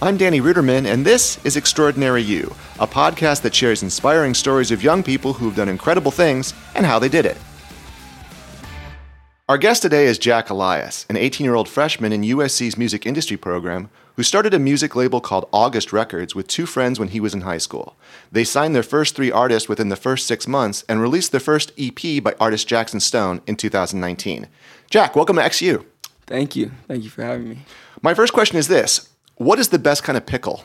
I'm Danny Ruderman, and this is Extraordinary You, a podcast that shares inspiring stories of young people who've done incredible things and how they did it. Our guest today is Jack Elias, an 18 year old freshman in USC's music industry program who started a music label called August Records with two friends when he was in high school. They signed their first three artists within the first six months and released their first EP by artist Jackson Stone in 2019. Jack, welcome to XU. Thank you. Thank you for having me. My first question is this What is the best kind of pickle?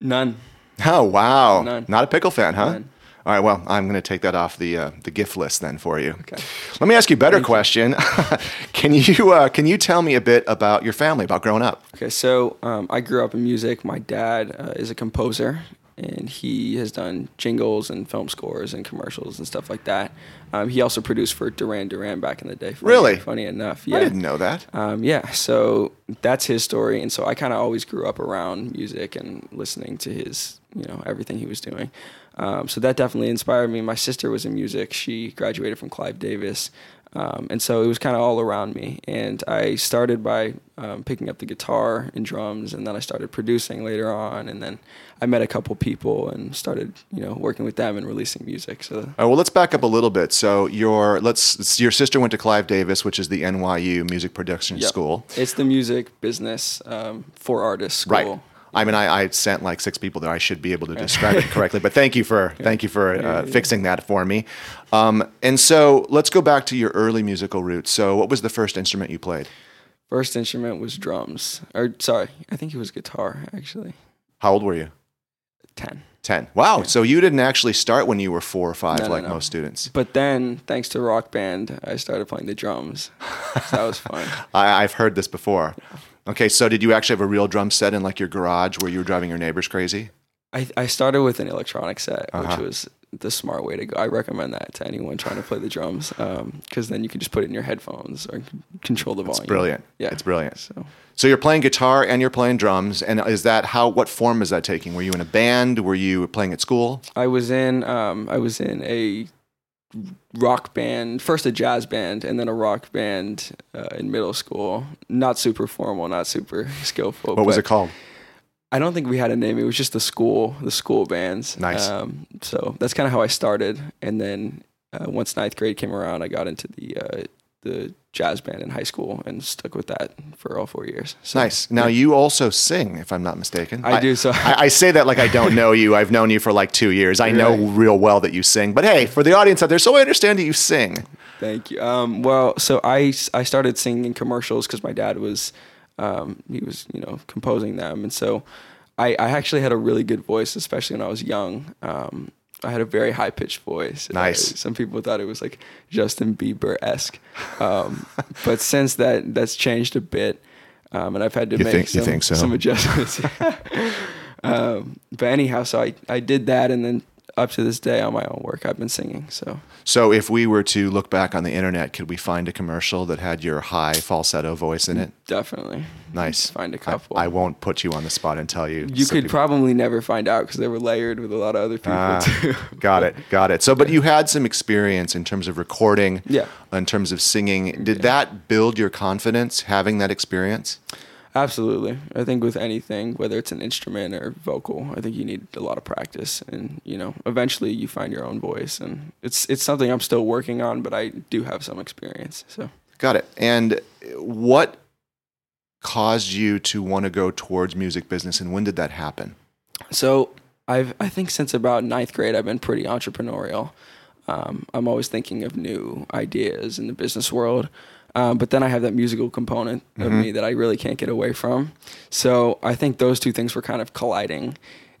None. Oh, wow. None. Not a pickle fan, huh? None. All right, well, I'm going to take that off the uh, the gift list then for you. Okay. Let me ask you a better question. can you uh, can you tell me a bit about your family, about growing up? Okay, so um, I grew up in music. My dad uh, is a composer, and he has done jingles and film scores and commercials and stuff like that. Um, he also produced for Duran Duran back in the day. Funny, Really? Funny enough, yeah. I didn't know that. Um, yeah, so that's his story, and so I kind of always grew up around music and listening to his, you know, everything he was doing. Um, so that definitely inspired me. My sister was in music; she graduated from Clive Davis, um, and so it was kind of all around me. And I started by um, picking up the guitar and drums, and then I started producing later on, and then I met a couple people and started, you know, working with them and releasing music. So right, well, let's back up a little bit. So your let's your sister went to Clive Davis, which is the NYU Music Production Yep. School. It's the music business um, for artists school. Right. I mean, I, I sent like six people there. I should be able to describe it correctly, but thank you for thank you for uh, fixing that for me. Um, and so let's go back to your early musical roots. So, what was the first instrument you played? First instrument was drums. Or sorry, I think it was guitar actually. How old were you? Ten. Ten. Wow. So you didn't actually start when you were four or five, No, no, like no. most students. But then, thanks to Rock Band, I started playing the drums. So that was fun. I, I've heard this before. Okay, so did you actually have a real drum set in like your garage where you were driving your neighbors crazy? I, I started with an electronic set, Uh-huh. which was the smart way to go. I recommend that to anyone trying to play the drums, because then you can just put it in your headphones or control the It's volume. brilliant. Yeah. It's brilliant. So So you're playing guitar and you're playing drums, and is that how? What form is that taking? Were you in a band? Were you playing at school? I was in um, I was in a rock band, first a jazz band, and then a rock band uh, in middle school. Not super formal, not super skillful. What was it called? I don't think we had a name. It was just the school, the school bands. Nice. Um, so that's kind of how I started, and then uh, once ninth grade came around, I got into the uh, the jazz band in high school and stuck with that for all four years. So, Nice. Now you also sing, if I'm not mistaken. I do, so- I, I say that like I don't know you. I've known you for like two years. I know real well that you sing. But hey, for the audience out there, so I understand that you sing. Thank you. Um, well, so I I started singing in commercials because my dad was um, he was you know composing them, and so I, I actually had a really good voice, especially when I was young. Um, I had a very high pitched voice. Nice. Uh, some people thought it was like Justin Bieber esque, um, but since that that's changed a bit, um, and I've had to You make think- you some, think so? some adjustments. um, but anyhow, so I I did that, and then up to this day on my own work, I've been singing. So. So if we were to look back on the internet, could we find a commercial that had your high falsetto voice in it? Definitely. Nice. Find a couple. I, won't put you on the spot and tell you. you so could people- probably never find out because they were layered with a lot of other people Ah, too. got it. Got it. So, but you had some experience in terms of recording, Yeah. in terms of singing. Did that build your confidence having that experience? Absolutely. I think with anything, whether it's an instrument or vocal, I think you need a lot of practice, and you know, eventually you find your own voice, and it's it's something I'm still working on, but I do have some experience. So Got it. And what caused you to want to go towards music business, and when did that happen? So I've I think since about ninth grade I've been pretty entrepreneurial. Um, I'm always thinking of new ideas in the business world. Um, but then I have that musical component of me that I really can't get away from. So I think those two things were kind of colliding.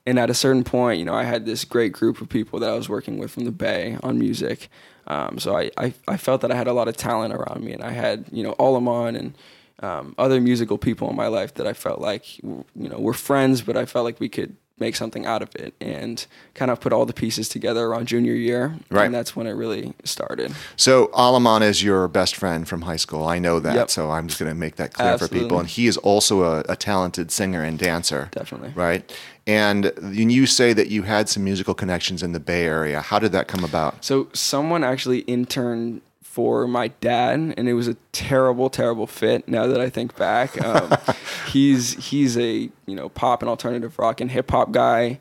And at a certain point, you know, I had this great group of people that I was working with from the Bay on music. Um, so I, I, I felt that I had a lot of talent around me, and I had, you know, Alaman and um, other musical people in my life that I felt like, you know, were friends, but I felt like we could make something out of it and kind of put all the pieces together around junior year. Right. And that's when it really started. So Alaman is your best friend from high school. I know that. Yep. So I'm just going to make that clear for people. And he is also a, a talented singer and dancer. Definitely. Right. And you say that you had some musical connections in the Bay Area, how did that come about? So someone actually interned for my dad, and it was a terrible, terrible fit. Now that I think back, um, he's he's a you know pop and alternative rock and hip hop guy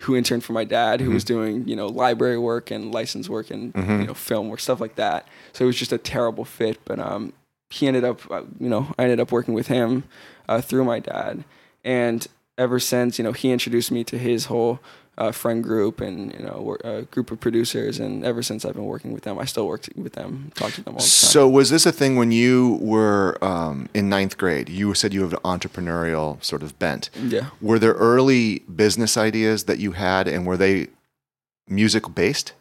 who interned for my dad, who was doing you know library work and license work and you know film work stuff like that. So it was just a terrible fit. But um, he ended up uh, you know I ended up working with him uh, through my dad, and ever since you know he introduced me to his whole uh, friend group and you know a group of producers, and ever since I've been working with them, I still work with them, talk to them all the time. So was this a thing when you were um, in ninth grade? You said you have an entrepreneurial sort of bent. yeah. Were there early business ideas that you had, and were they music based?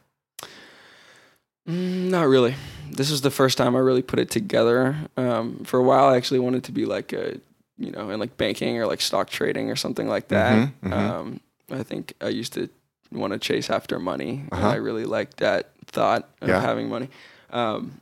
Mm, not really. This is the first time I really put it together. Um, for a while, I actually wanted to be like a, you know, in like banking or like stock trading or something like that. Mhm, mhm. Um, I think I used to want to chase after money, Uh-huh. I really liked that thought of Yeah. having money. Um,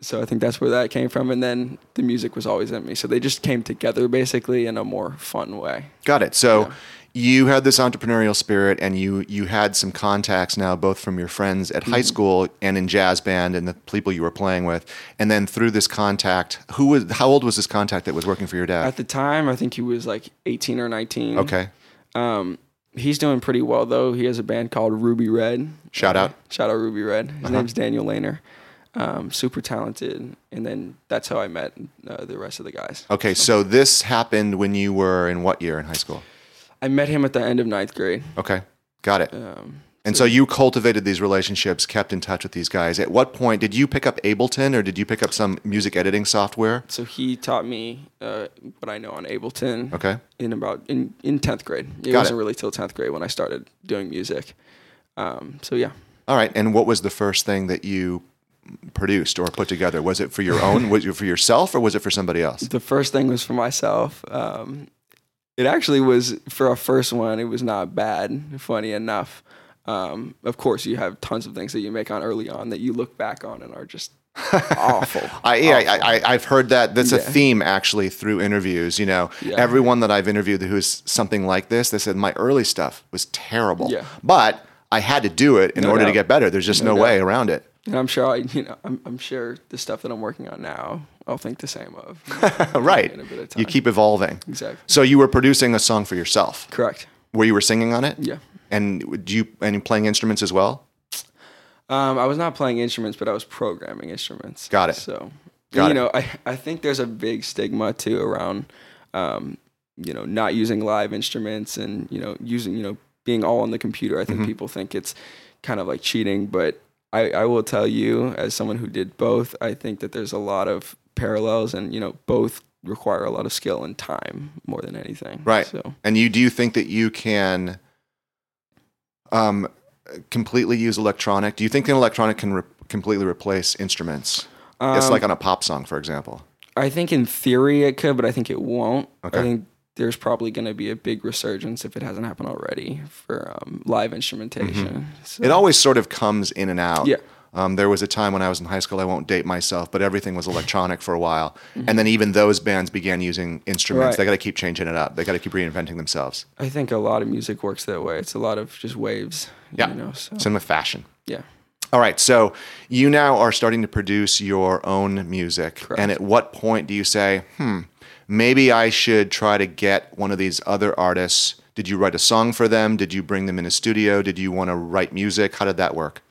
so I think that's where that came from, and then the music was always in me. So they just came together basically in a more fun way. Got it. So Yeah. you had this entrepreneurial spirit, and you you had some contacts now, both from your friends at Mm-hmm. high school and in jazz band, and the people you were playing with. And then through this contact, who was how old was this contact that was working for your dad? At the time, I think he was like 18 or 19. Okay, Um, he's doing pretty well though. He has a band called Ruby Red. Shout out. Shout out Ruby Red. His Uh-huh. name's Daniel Lehner. Um, super talented. And then that's how I met uh, the rest of the guys. okay. So this happened when you were in what year in high school? I met him at the end of ninth grade. Okay, got it. Um, And so you cultivated these relationships, kept in touch with these guys. At what point did you pick up Ableton or did you pick up some music editing software? so he taught me uh, what I know on Ableton Okay. in about in in tenth grade. It Got wasn't it. really till tenth grade when I started doing music. Um, so yeah, All right. And what was the first thing that you produced or put together? Was it for your own? was it for yourself or was it for somebody else? the first thing was for myself. Um, it actually was for a first one. It was not bad. Funny enough. Um, of course, you have tons of things that you make on early on that you look back on and are just awful. I, yeah, I, I, I've heard that. That's a theme actually through interviews. You know, Yeah. everyone that I've interviewed who's something like this, they said my early stuff was terrible, Yeah. but I had to do it in No order to get better. There's just no, No way around it. And I'm sure, I, you know, I'm, I'm sure the stuff that I'm working on now, I'll think the same of. right. In a bit of You keep evolving. Exactly. So you were producing a song for yourself, Correct. where you were singing on it. Yeah. And do you and playing instruments as well? Um, I was not playing instruments, but I was programming instruments. Got it. So, Got you it. know, I, I think there's a big stigma too around, um, you know, not using live instruments and you know using you know being all on the computer. I think Mm-hmm. people think it's kind of like cheating, but I, I will tell you, as someone who did both, I think that there's a lot of parallels, and you know, both require a lot of skill and time more than anything. Right. So And you do you think that you can um, completely use electronic? Do you think an electronic can re- completely replace instruments? it's Um, like on a pop song, for example. I think in theory it could, but I think it won't. Okay. I think there's probably going to be a big resurgence if it hasn't happened already for um, live instrumentation. Mm-hmm. It always sort of comes in and out. Yeah. Um, there was a time when I was in high school. I won't date myself, but everything was electronic for a while, and then even those bands began using instruments. Mm-hmm. Right. They got to keep changing it up. They got to keep reinventing themselves. I think a lot of music works that way. It's a lot of just waves. Yeah. You know, so Cinema fashion. yeah. All right, so you now are starting to produce your own music. Correct. And at what point do you say, hmm, maybe I should try to get one of these other artists? Did you write a song for them? Did you bring them in a studio? Did you want to write music? How did that work?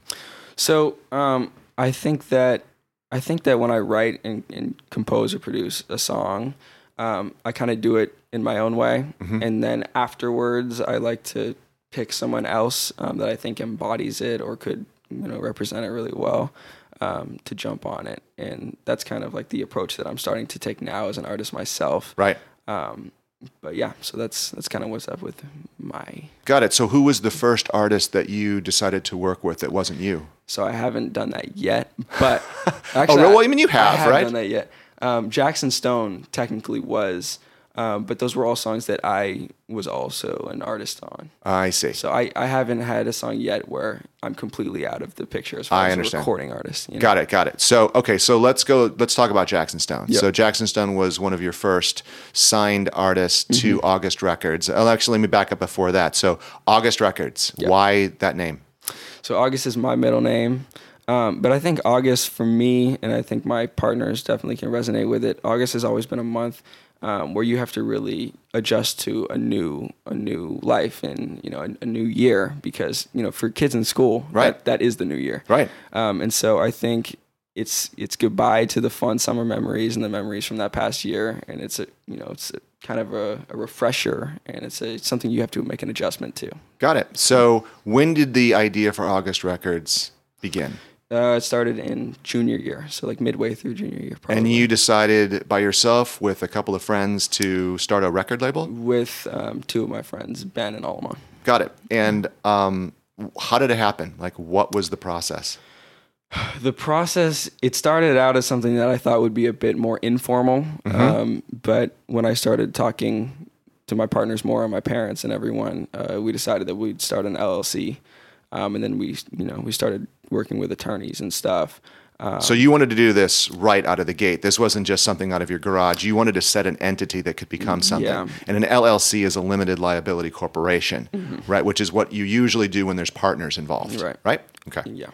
So um, I think that I think that when I write and, and compose or produce a song, um, I kind of do it in my own way, Mm-hmm. and then afterwards, I like to pick someone else um, that I think embodies it or could you know represent it really well um, to jump on it, and that's kind of like the approach that I'm starting to take now as an artist myself. Right. Um, but yeah, so that's that's kind of what's up with my. Got it. So who was the first artist that you decided to work with that wasn't you? So I haven't done that yet, but actually, really? Well, I mean, you have, I haven't right? Done that yet? Um, Jackson Stone technically was, um, but those were all songs that I was also an artist on. I see. So I, I haven't had a song yet where I'm completely out of the picture as far I as understand. a recording artist. You know? Got it, got it. So, okay, so let's go. Let's talk about Jackson Stone. Yep. So, Jackson Stone was one of your first signed artists to Mm-hmm. August Records. Oh, actually, let me back up before that. So, August Records. Why that name? So August is my middle name. Um, but I think August for me, and I think my partners definitely can resonate with it. August has always been a month um, where you have to really adjust to a new a new life and you know a, a new year because you know for kids in school, Right. that, that is the new year. Right. Um, and so I think it's it's goodbye to the fun summer memories and the memories from that past year, and it's a you know it's a, kind of a, a refresher, and it's, a, it's something you have to make an adjustment to. Got it. So when did the idea for August Records begin? Uh, it started in junior year, so like midway through junior year. Probably. And you decided by yourself with a couple of friends to start a record label? with um, two of my friends, Ben and Alma. Got it. And um, how did it happen? Like, what was the process? The process it started out as something that I thought would be a bit more informal, um, but when I started talking to my partners more and my parents and everyone, uh, we decided that we'd start an LLC, um, and then we you know we started working with attorneys and stuff. Uh, So you wanted to do this right out of the gate. This wasn't just something out of your garage. You wanted to set an entity that could become something. Yeah. And an LLC is a limited liability corporation, right? Which is what you usually do when there's partners involved. Right. Right? Okay. Yeah.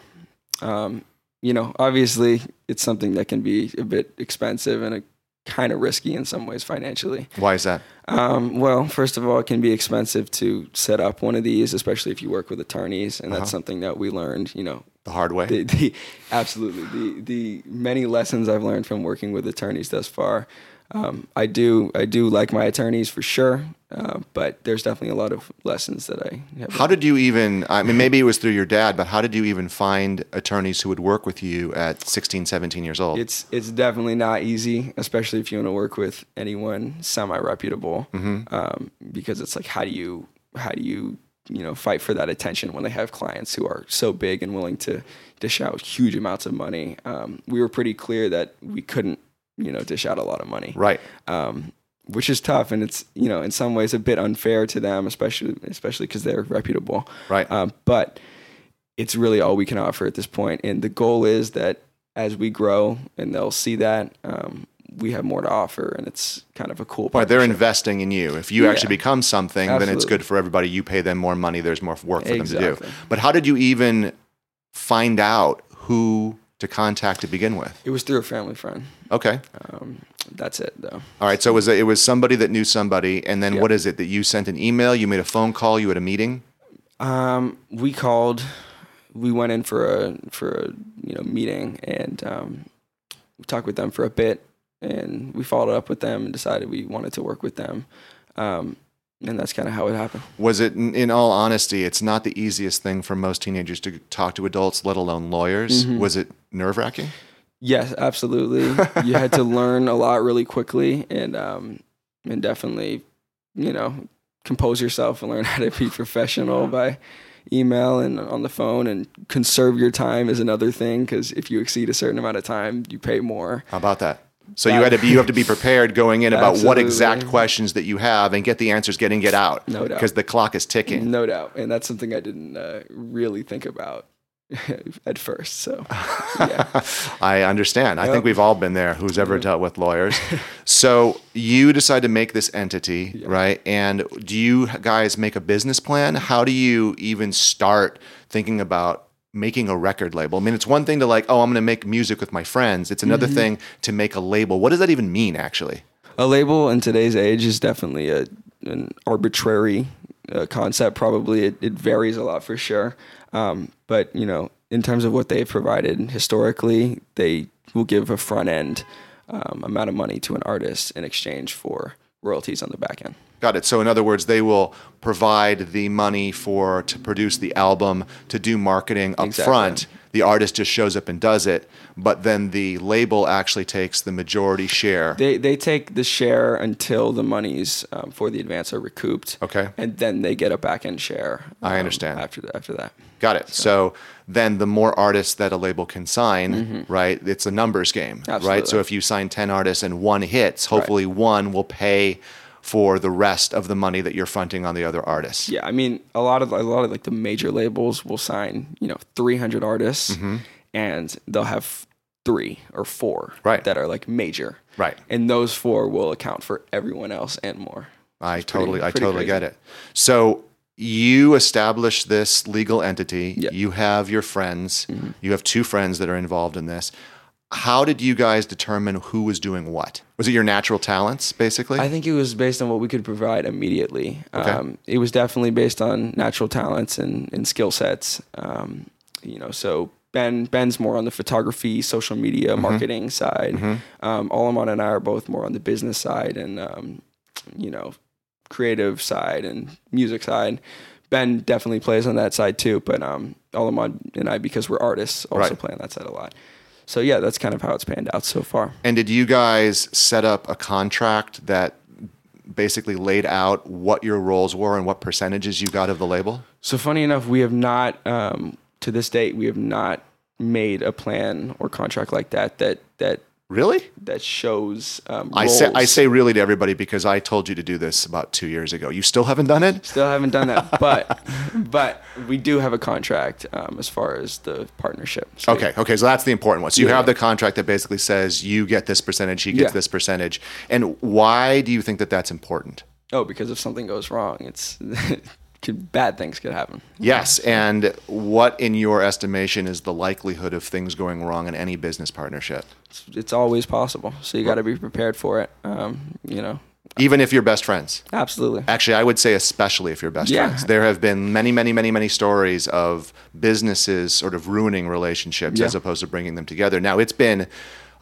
Um, you know, obviously, it's something that can be a bit expensive and a kind of risky in some ways financially. Why is that? Um, well, first of all, it can be expensive to set up one of these, especially if you work with attorneys, and that's something that we learned. You know, The hard way? the, the absolutely the the many lessons I've learned from working with attorneys thus far. Um, I do I do like my attorneys for sure, uh, but there's definitely a lot of lessons that I have. How did you even, I mean, maybe it was through your dad, but how did you even find attorneys who would work with you at 16, 17 years old? It's it's definitely not easy, especially if you want to work with anyone semi reputable, um, because it's like how do you how do you you know fight for that attention when they have clients who are so big and willing to dish out huge amounts of money. Um, we were pretty clear that we couldn't you know dish out a lot of money, right. um, which is tough, and it's you know in some ways a bit unfair to them, especially especially because they're reputable. Right. Um, but it's really all we can offer at this. And the goal is that as we grow and they'll see that, um, we have more to offer. And it's kind of a cool Right, they're investing in you. If you Yeah. actually become something, then it's good for everybody. You pay them more money. There's more work for them to do. But how did you even find out who to contact to begin with? It was through a family friend. Okay. Um, that's it, though. All right. So it was it was somebody that knew somebody, and then Yeah. what is it that you sent an email? You made a phone call. You had a meeting. Um, we called. We went in for a for a you know meeting and um, talked with them for a bit, and we followed up with them and decided we wanted to work with them. Um, and that's kind of how it happened. Was it, in, all honesty, it's not the easiest thing for most teenagers to talk to adults, let alone lawyers. Mhm. Was it nerve wracking? Yes, absolutely. you had to learn a lot really quickly, and um, and definitely, you know, compose yourself and learn how to be professional by email and on the phone, and conserve your time is another thing because if you exceed a certain amount of time, you pay more. How about that? So you had to be you have to be prepared going in about what Absolutely. exact questions that you have and get the answers, get in, get out. No doubt. Because the clock is ticking. No doubt, and that's something I didn't uh, really think about at first. So, yeah. I understand. I think Yep. we've all been there who's ever dealt with lawyers. so you decide to make this entity, right? And do you guys make a business plan? How do you even start thinking about making a record label? I mean, it's one thing to like, oh, I'm going to make music with my friends. It's another Mm-hmm. thing to make a label. What does that even mean, actually? a label in today's age is definitely a an arbitrary uh, concept. Probably it, it varies a lot for sure. Um, but you know, in terms of what they've provided historically, they will give a front end um, amount of money to an artist in exchange for royalties on the back end. Got it. So in other words, they will provide the money for to produce the album, to do marketing up Exactly. front. The artist just shows up and does it, but then the label actually takes the majority share. They they take the share until the monies um, for the advance are recouped. Okay. and then they get a back end share. I um, understand. after the, after that. Got it. So then the more artists that a label can sign, right? It's a numbers game, right? So Mm-hmm. If you sign 10 artists and one hits, hopefully one will pay for the rest of the money that you're fronting on the other artists. Yeah, I mean, a lot of a lot of like the major labels will sign, you know, 300 artists, Mm-hmm. and they'll have three or four Right. that are like major, Right. and those four will account for everyone else and more. I totally, I pretty totally crazy. get it. So you establish this legal entity. Yeah. You have your friends. You have two friends that are involved in this. How did you guys determine who was doing what? Was it your natural talents, basically? I think it was based on what we could provide immediately. Okay. Um, it was definitely based on natural talents and, and skill sets. Um, you know, so Ben Ben's more on the photography, social media, Mm-hmm. marketing side. Um, Alaman and I are both more on the business side and um, you know, creative side and music side. Ben definitely plays on that side too, but um, Alaman and I, because we're artists, also Right. play on that side a lot. So yeah, that's kind of how it's panned out so far. and did you guys set up a contract that basically laid out what your roles were and what percentages you got of the label? So funny enough, we have not um, to this date we have not made a plan or contract like that that that Really? that shows. Um, I say I say really to everybody because I told you to do this about two years ago. You still haven't done it? Still haven't done that, but but we do have a contract um, as far as the partnership. So Okay, okay, so that's the important one. So you Yeah. have the contract that basically says you get this percentage, he gets Yeah. this percentage. And why do you think that that's important? Oh, because if something goes wrong, it's could, bad things could happen. Yes, and what in your estimation is the likelihood of things going wrong in any business partnership? It's, it's always possible, so you got to be prepared for it. Um, you know, Even if you're best friends. absolutely. Actually, I would say especially if you're best Yeah. friends. There have been many, many, many, many stories of businesses sort of ruining relationships Yeah. as opposed to bringing them together. Now, it's been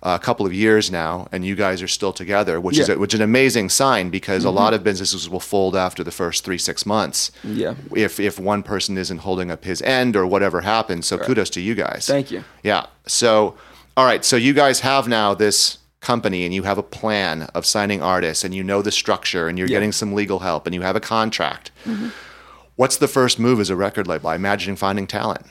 a couple of years now, and you guys are still together, which is Yeah. Mm-hmm. a, which is an amazing sign because a lot of businesses will fold after the first three six months. Yeah. If if one person isn't holding up his end or whatever happens, so kudos to you guys. Thank you. Yeah. So, all right. So you guys have now this company and you have a plan of signing artists and you know the structure and you're Yeah. Mm-hmm. getting some legal help and you have a contract. What's the first move as a record label? I imagine finding talent.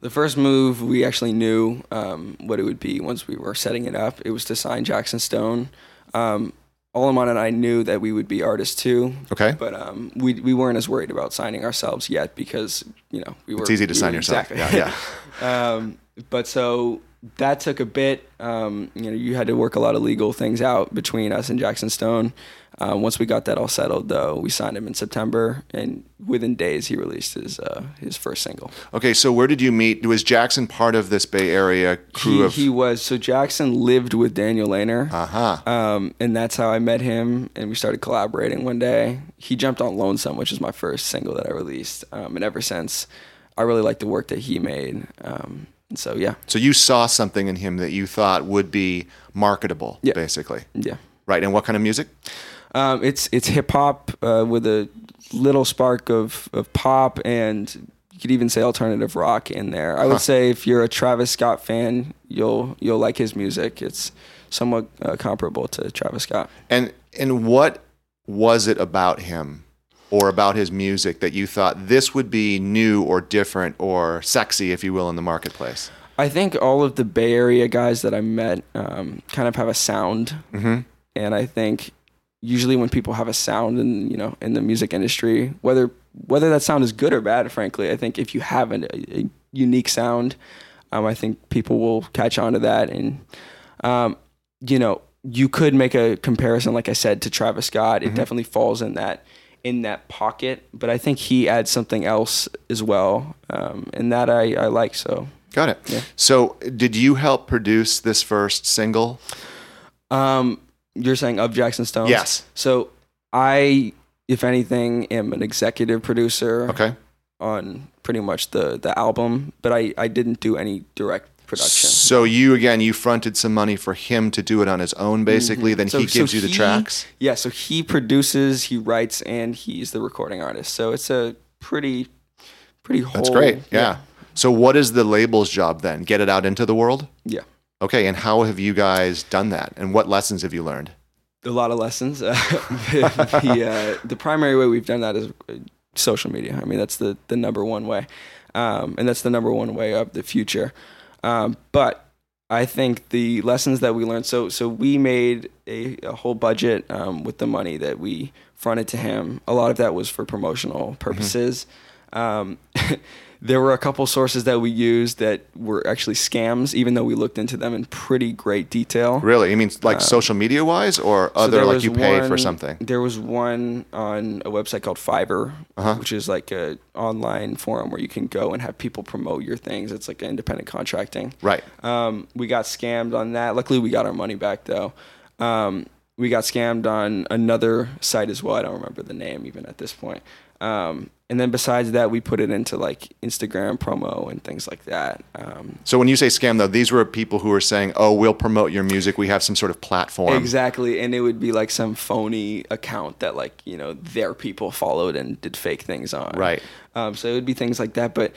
The first move we actually knew um, what it would be once we were setting it up. It was to sign Jackson Stone. Um, Olaman and I knew that we would be artists too. Okay. But um, we we weren't as worried about signing ourselves yet because you know we were. It's easy to we sign were- yourself. Exactly. Yeah. Yeah. um, but so that took a bit. Um, you know, you had to work a lot of legal things out between us and Jackson Stone. Um, once we got that all settled, though, we signed him in September, and within days he released his uh, his first single. Okay. So where did you meet? Was Jackson part of this Bay Area crew He, of? he was so Jackson lived with Daniel Lehner, uh huh. um, and that's how I met him, and we started collaborating one day. He jumped on Lonesome, which is my first single that I released, um, and ever since, I really like the work that he made. Um, and so yeah, So you saw something in him that you thought would be marketable, Yeah. basically. yeah. Right. And what kind of music? Um, it's it's hip hop uh, with a little spark of, of pop and you could even say alternative rock in there. I would say if you're a Travis Scott fan, you'll you'll like his music. It's somewhat uh, comparable to Travis Scott. And and what was it about him or about his music that you thought this would be new or different or sexy, if you will, in the marketplace? I think all of the Bay Area guys that I met um, kind of have a sound, Mhm. and I think usually when people have a sound in you know in the music industry, whether whether that sound is good or bad, frankly, I think if you have a, a unique sound, um, I think people will catch on to that, and um, you know you could make a comparison, like I said, to Travis Scott. It definitely falls in that in that pocket, but I think he adds something else as well, um, and that I, I like so. Got it. Yeah. So, did you help produce this first single? Um, you're saying of Jackson Stones? Yes. So I, if anything, am an executive producer Okay. on pretty much the the album, but I I didn't do any direct production. So you again, you fronted some money for him to do it on his own, mm-hmm. basically. Then So- he so gives you the he- tracks. Yeah, so he produces, he writes, and he's the recording artist. So it's a pretty, pretty whole. That's great. Yeah. So what is the label's job then? Get it out into the world. yeah. Okay. And how have you guys done that? And what lessons have you learned? a lot of lessons. Uh, the uh, the primary way we've done that is uh, social media. I mean, that's the the number one way, um, and that's the number one way of the future. Um, but I think the lessons that we learned. So so we made a, a whole budget um, with the money that we fronted to him. A lot of that was for promotional purposes. Um, there were a couple sources that we used that were actually scams, even though we looked into them in pretty great detail. Really? You mean like social media wise or Uh, So other like you pay for something? There was one on a website called Fiverr, Uh-huh. which is like a online forum where you can go and have people promote your things. It's like independent contracting. Right. Um, we got scammed on that. Luckily, we got our money back though. Um, we got scammed on another site as well. I don't remember the name even at this point. Um, and then besides that, we put it into like Instagram promo and things like that. Um, So when you say scam though, these were people who were saying, "Oh, we'll promote your music. We have some sort of platform." Exactly, and it would be like some phony account that like you know their people followed and did fake things on. Right. Um, so it would be things like that. But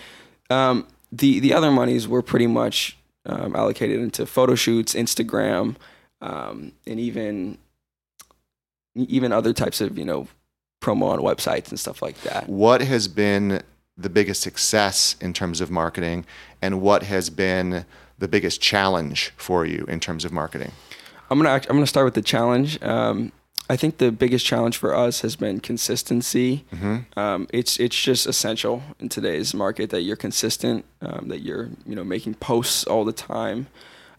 um, the the other monies were pretty much um, allocated into photo shoots, Instagram, um, and even even other types of you know promo on websites and stuff like that. What has been the biggest success in terms of marketing, and what has been the biggest challenge for you in terms of marketing? I'm gonna act- I'm gonna start with the challenge. Um, I think the biggest challenge for us has been consistency. Um, it's it's just essential in today's market that you're consistent, um, that you're you know making posts all the time.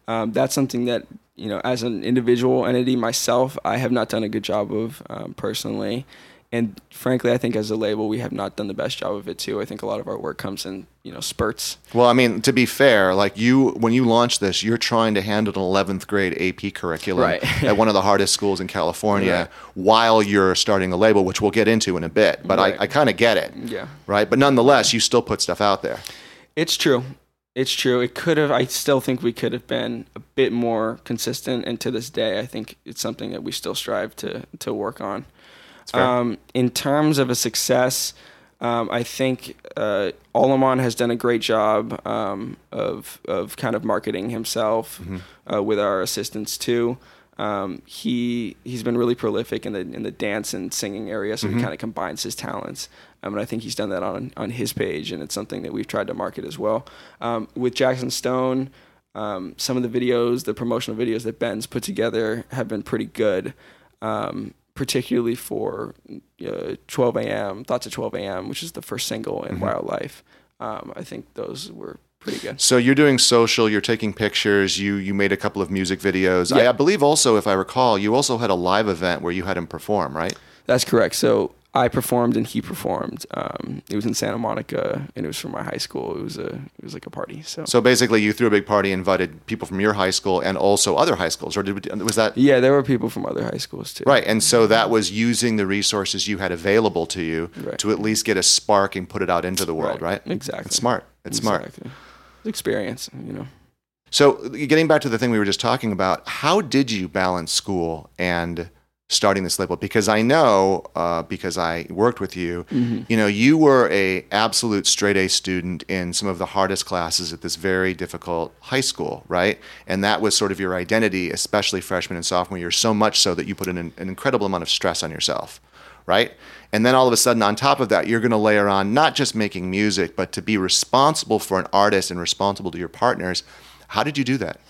Um, that's something that you know as an individual entity myself, I have not done a good job of um, personally. And frankly, I think as a label, we have not done the best job of it too. I think a lot of our work comes in, you know, spurts. Well, I mean, to be fair, like you, when you launch this, you're trying to handle an 11th grade AP curriculum Right. at one of the hardest schools in California Right. while you're starting a label, which we'll get into in a bit. But Right. I, I kind of get it. Yeah. Right. But nonetheless, you still put stuff out there. It's true. It's true. It could have. I still think we could have been a bit more consistent, and to this day, I think it's something that we still strive to to work on. Um, in terms of a success, um, I think uh, Olaman has done a great job um, of of kind of marketing himself uh, with our assistance too. Um, he he's been really prolific in the in the dance and singing area, so he kind of combines his talents. Um, and I think he's done that on on his page, and it's something that we've tried to market as well. Um, with Jackson Stone, um, some of the videos, the promotional videos that Ben's put together, have been pretty good. Um, particularly for uh, 12 a.m. Thoughts at 12 a.m., which is the first single in Wildlife. Um, I think those were pretty good. So you're doing social, you're taking pictures, you you made a couple of music videos. I, I believe also, if I recall, you also had a live event where you had him perform, right? That's correct. So I performed and he performed. Um, it was in Santa Monica, and it was from my high school. It was a it was like a party. So, So basically, you threw a big party, invited people from your high school and also other high schools, or did, was that yeah, there were people from other high schools too. right? And so that was using the resources you had available to you Right. to at least get a spark and put it out into the world, right? Exactly. It's smart. It's smart. It's experience, you know. So, getting back to the thing we were just talking about, how did you balance school and starting this label? Because I know, uh, because I worked with you, you know, you were a absolute straight A student in some of the hardest classes at this very difficult high school, right? And that was sort of your identity, especially freshman and sophomore year, so much so that you put in an, an incredible amount of stress on yourself, right? And then all of a sudden, on top of that, you're going to layer on not just making music, but to be responsible for an artist and responsible to your partners. How did you do that?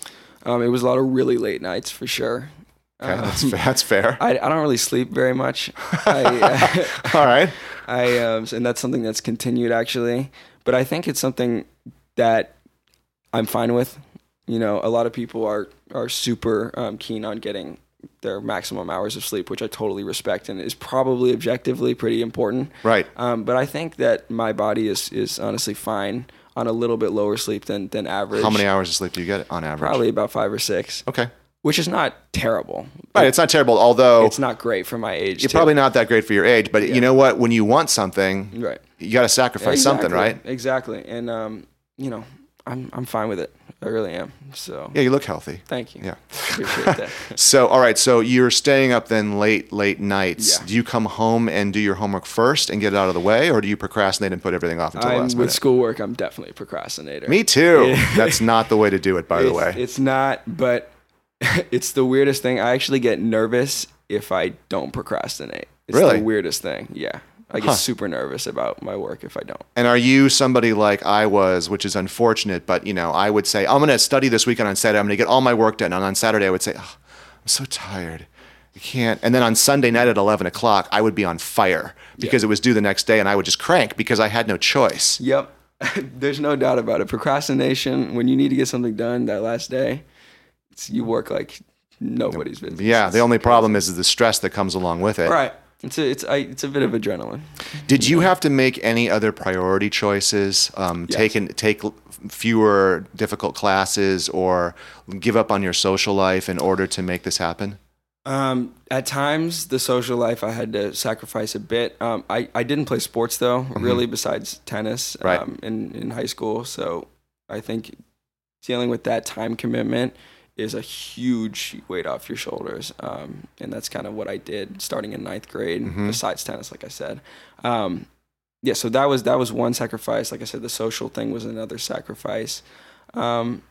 Um, it was a lot of really late nights for sure. Okay, that's, that's fair. I, I don't really sleep very much. I, All right. I um, and that's something that's continued actually. But I think it's something that I'm fine with. You know, a lot of people are are super um, keen on getting their maximum hours of sleep, which I totally respect and is probably objectively pretty important. Right. Um, but I think that my body is is honestly fine on a little bit lower sleep than than average. How many hours of sleep do you get on average? Probably about five or six, Okay. Which is not terrible. Right. It's not terrible, although It's not great for my age. you're too. probably not that great for your age. But Yeah. you know what? When you want something, right. you got to sacrifice something, right? Exactly. And um, you know, I'm I'm fine with it. I really am. So Yeah, you look healthy. thank you. Yeah. Appreciate that. So, all right. So you're staying up then late, late nights. Yeah. Do you come home and do your homework first and get it out of the way, or do you procrastinate and put everything off until the I'm last with minute? schoolwork. I'm definitely a procrastinator. Me too. Yeah. That's not the way to do it, by the way. it's not, but it's the weirdest thing. I actually get nervous if I don't procrastinate. It's Really? the weirdest thing. Yeah. I get Huh. super nervous about my work if I don't. And are you somebody like I was, which is unfortunate, but you know, I would say, I'm going to study this weekend on Saturday. I'm going to get all my work done. And on Saturday, I would say, oh, I'm so tired. I can't. And then on Sunday night at 11 o'clock, I would be on fire because it was due the next day and I would just crank because I had no choice. Yep. There's no doubt about it. Procrastination, when you need to get something done that last day, you work like nobody's business. Yeah, the only problem is the stress that comes along with it. Right. It's a, it's, I, it's a bit of adrenaline. Did you have to make any other priority choices? Um, Yes. take, take fewer difficult classes or give up on your social life in order to make this happen? Um, at times, the social life I had to sacrifice a bit. Um, I, I didn't play sports though, really, besides tennis Mm-hmm. Right. um, in, in high school. So I think dealing with that time commitment is a huge weight off your shoulders. Um, and that's kind of what I did starting in ninth grade, Mhm. besides tennis, like I said. Um, yeah, so that was that was one sacrifice. Like I said, the social thing was another sacrifice. Um,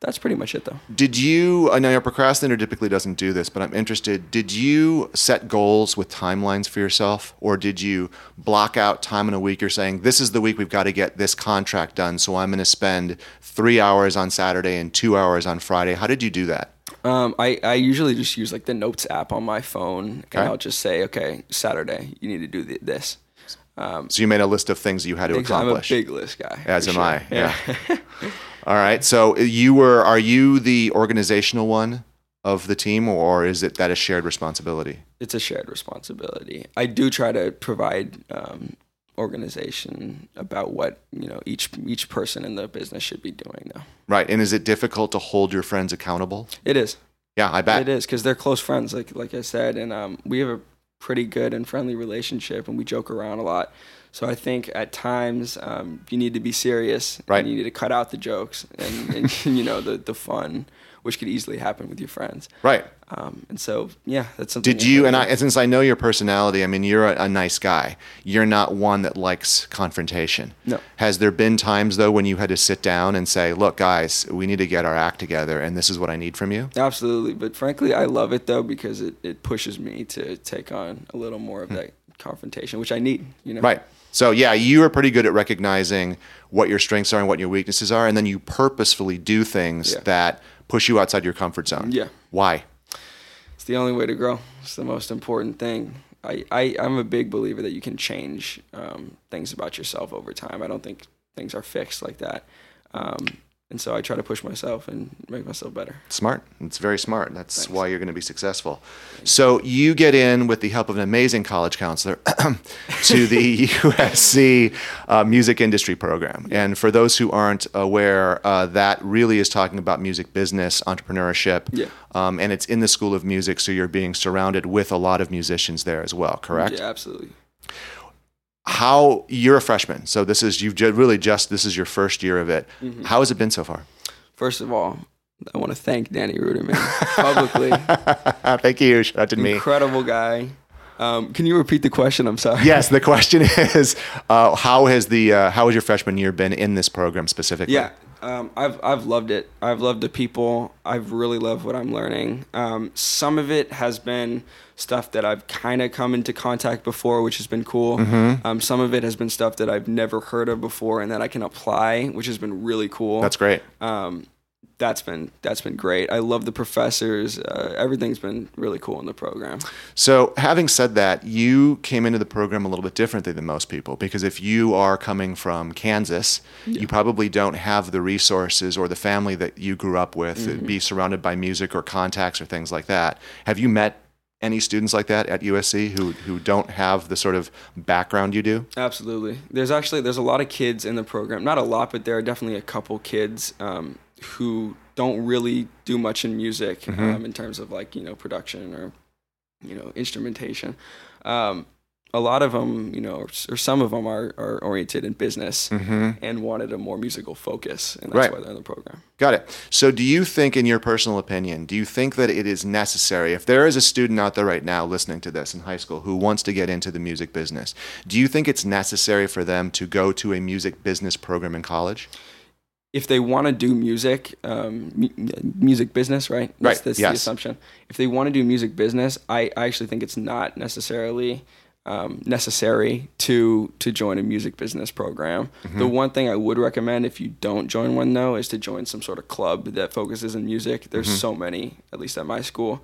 that's pretty much it though. Did you, I know your procrastinator typically doesn't do this, but I'm interested. Did you set goals with timelines for yourself? Or did you block out time in a week? You're saying, this is the week we've got to get this contract done. So I'm going to spend three hours on Saturday and two hours on Friday. How did you do that? Um, I, I usually just use like the notes app on my phone Okay. and I'll just say, okay, Saturday, you need to do th- this. Um, So you made a list of things you had to accomplish. I'm a big list guy. As am sure. I, yeah. All right. So you were, are you the organizational one of the team or is it that a shared responsibility? it's a shared responsibility. I do try to provide um, organization about what you know each each person in the business should be doing. Though Right. And is it difficult to hold your friends accountable? it is, Yeah, I bet. it is because they're close friends, like like I said, and um, we have a pretty good and friendly relationship, and we joke around a lot. So I think at times um, you need to be serious, Right. And you need to cut out the jokes and, and you know the the fun, which could easily happen with your friends. Right. Um, and so yeah, that's something. Did you, and I, since I know your personality, I mean, you're a, a nice guy. You're not one that likes confrontation. No. Has there been times, though, when you had to sit down and say, look, guys, we need to get our act together and this is what I need from you? Absolutely, but frankly, I love it though because it, it pushes me to take on a little more of that confrontation, which I need. You know, Hmm. Right. So, yeah, you are pretty good at recognizing what your strengths are and what your weaknesses are. And then you purposefully do things Yeah. that push you outside your comfort zone. Yeah. Why? It's the only way to grow. It's the most important thing. I, I I'm a big believer that you can change um, things about yourself over time. I don't think things are fixed like that. Um, and so I try to push myself and make myself better. Smart. It's very smart. That's Thanks. why you're going to be successful. So you get in with the help of an amazing college counselor to the USC uh, music industry program. And for those who aren't aware, uh, that really is talking about music business, entrepreneurship. Yeah. Um, and it's in the School of Music, so you're being surrounded with a lot of musicians there as well, correct? Yeah, absolutely. How you're a freshman, so this is you've really just this is your first year of it. Mm-hmm. How has it been so far? First of all, I want to thank Danny Ruderman publicly. Thank you. Shout out to me. Incredible guy. Um, can you repeat the question? I'm sorry. Yes, the question is, uh, how has the uh, how has your freshman year been in this program specifically? Yeah, um, I've I've loved it. I've loved the people. I've really loved what I'm learning. Um, some of it has been stuff that I've kind of come into contact before, which has been cool. Mm-hmm. Um, some of it has been stuff that I've never heard of before and that I can apply, which has been really cool. that's great. um, that's been that's been great. I love the professors. Uh, everything's been really cool in the program. So, having said that, you came into the program a little bit differently than most people because if you are coming from Kansas, you probably don't have the resources or the family that you grew up with, Mm-hmm. be surrounded by music or contacts or things like that. Have you met any students like that at USC who who don't have the sort of background you do? Absolutely. There's actually there's a lot of kids in the program. Not a lot, but there are definitely a couple kids um, who don't really do much in music um, in terms of like you know production or you know instrumentation. Um, a lot of them, you know, or, or some of them are, are oriented in business and wanted a more musical focus, and that's Right. why they're in the program. Got it. So, do you think, in your personal opinion, do you think that it is necessary, if there is a student out there right now listening to this in high school who wants to get into the music business, do you think it's necessary for them to go to a music business program in college? If they want to do music, um, mu- music business, right? That's, Right, That's yes. the assumption. If they want to do music business, I, I actually think it's not necessarily um, necessary to to join a music business program. Mm-hmm. The one thing I would recommend if you don't join one though is to join some sort of club that focuses in music. There's Mm-hmm. so many, at least at my school.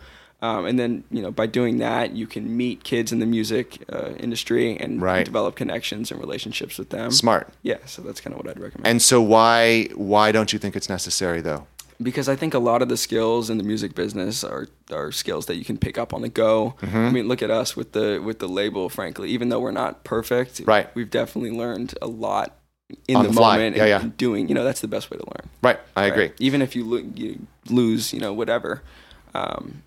Um, and then, you know, by doing that, you can meet kids in the music uh, industry and Right. develop connections and relationships with them. Smart. Yeah, so that's kind of what I'd recommend. And so why why don't you think it's necessary though? because I think a lot of the skills in the music business are are skills that you can pick up on the go. I mean, look at us with the with the label. Frankly, even though we're not perfect, Right. We've definitely learned a lot in the, the moment. Yeah, and, yeah. doing, you know, that's the best way to learn. Right, I right? agree. Even if you, lo- you lose, you know, whatever, um,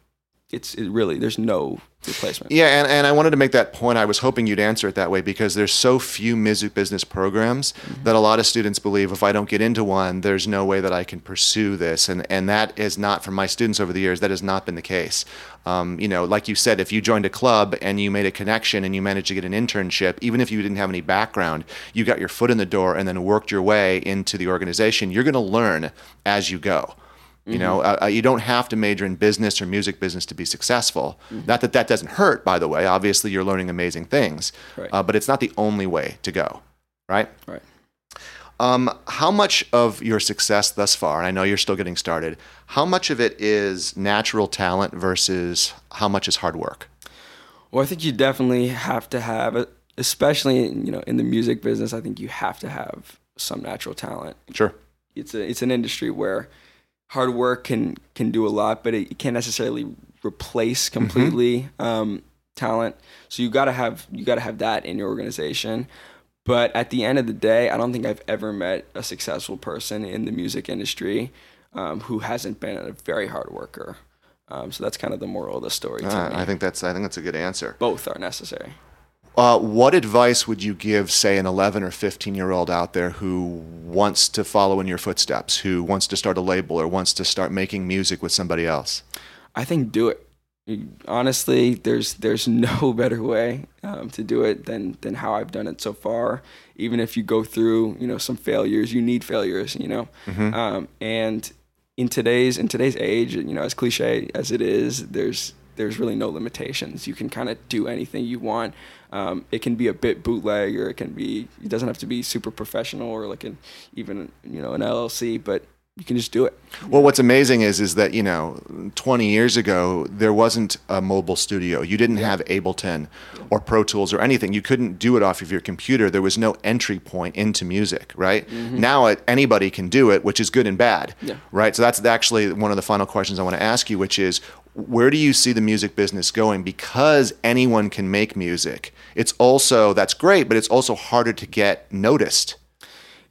it's it really there's no replacement. Yeah, and, and I wanted to make that point. I was hoping you'd answer it that way because there's so few music business programs that a lot of students believe if I don't get into one, there's no way that I can pursue this. And, and that is not, from my students over the years, that has not been the case. Um, you know, like you said, if you joined a club and you made a connection and you managed to get an internship, even if you didn't have any background, you got your foot in the door and then worked your way into the organization, you're going to learn as you go. You know, uh, uh, you don't have to major in business or music business to be successful. Not that that doesn't hurt, by the way. Obviously, you're learning amazing things, Right. uh, but it's not the only way to go, right? Right. Um, how much of your success thus far, and I know you're still getting started, how much of it is natural talent versus how much is hard work? Well, I think you definitely have to have, especially you know in the music business. I think you have to have some natural talent. Sure. It's a it's an industry where hard work can can do a lot, but it can't necessarily replace completely um, talent. So you gotta have you gotta have that in your organization. But at the end of the day, I don't think I've ever met a successful person in the music industry um, who hasn't been a very hard worker. Um, so that's kind of the moral of the story. To me. I think that's I think that's a good answer. Both are necessary. Uh, what advice would you give, say, an 11 or 15 year old out there who wants to follow in your footsteps, who wants to start a label or wants to start making music with somebody else? I think do it. Honestly, there's there's no better way um, to do it than than how I've done it so far. Even if you go through you know some failures, you need failures, you know. Um, and in today's in today's age, you know, as cliche as it is, there's there's really no limitations. You can kind of do anything you want. Um, it can be a bit bootleg, or it can be. It doesn't have to be super professional, or like an even you know an LLC, but you can just do it. Well, what's amazing is is that you know, 20 years ago there wasn't a mobile studio. You didn't have Ableton or Pro Tools or anything. You couldn't do it off of your computer. There was no entry point into music, right? Now it, anybody can do it, which is good and bad, Yeah. right? So that's actually one of the final questions I want to ask you, which is where do you see the music business going? Because anyone can make music. It's also that's great, but it's also harder to get noticed.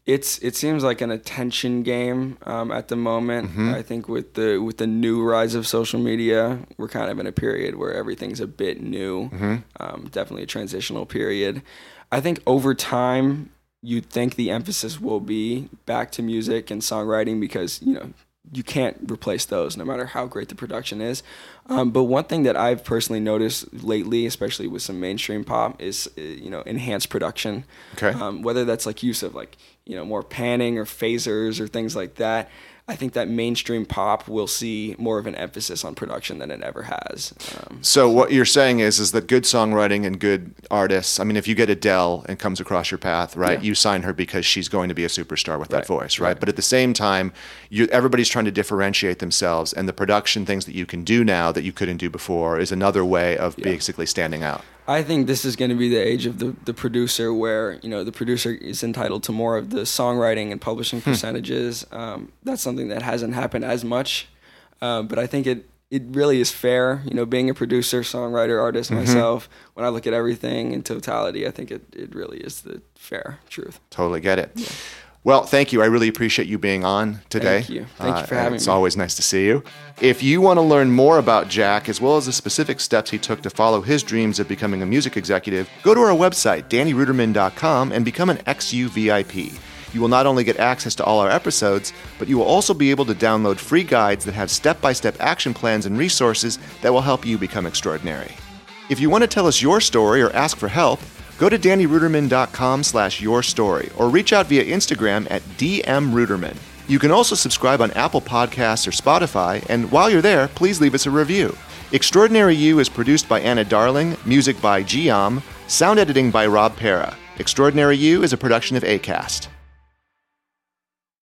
it's it seems like an attention game um, at the moment. I think with the with the new rise of social media, we're kind of in a period where everything's a bit new. Um, definitely a transitional period. I think over time, you'd think the emphasis will be back to music and songwriting because you know you can't replace those no matter how great the production is. Um, but one thing that I've personally noticed lately, especially with some mainstream pop, is uh, you know enhanced production. Okay. Um, whether that's like use of like you know more panning or phasers or things like that. I think that mainstream pop will see more of an emphasis on production than it ever has. Um, So what you're saying is is that good songwriting and good artists. I mean, if you get Adele and comes across your path, right? Yeah. You sign her because she's going to be a superstar with that Right, voice, right? right. But at the same time, you everybody's trying to differentiate themselves, and the production things that you can do now that you couldn't do before is another way of basically standing out. I think this is going to be the age of the, the producer where, you know, the producer is entitled to more of the songwriting and publishing percentages. Um, that's something that hasn't happened as much. Uh, but I think it, it really is fair, you know, being a producer, songwriter, artist myself, when I look at everything in totality, I think it, it really is the fair truth. Totally get it. Well, thank you. I really appreciate you being on today. Thank you. Thank you for Uh, having it's me. It's always nice to see you. If you want to learn more about Jack, as well as the specific steps he took to follow his dreams of becoming a music executive, go to our website, dannyruderman.com, and become an XU VIP. You will not only get access to all our episodes, but you will also be able to download free guides that have step by step action plans and resources that will help you become extraordinary. If you want to tell us your story or ask for help, go to dannyruderman.com slash your story or reach out via Instagram at dmruderman. You can also subscribe on Apple Podcasts or Spotify, and while you're there, please leave us a review. Extraordinary You is produced by Anna Darling, music by Giam, sound editing by Rob Pera. Extraordinary You is a production of ACAST.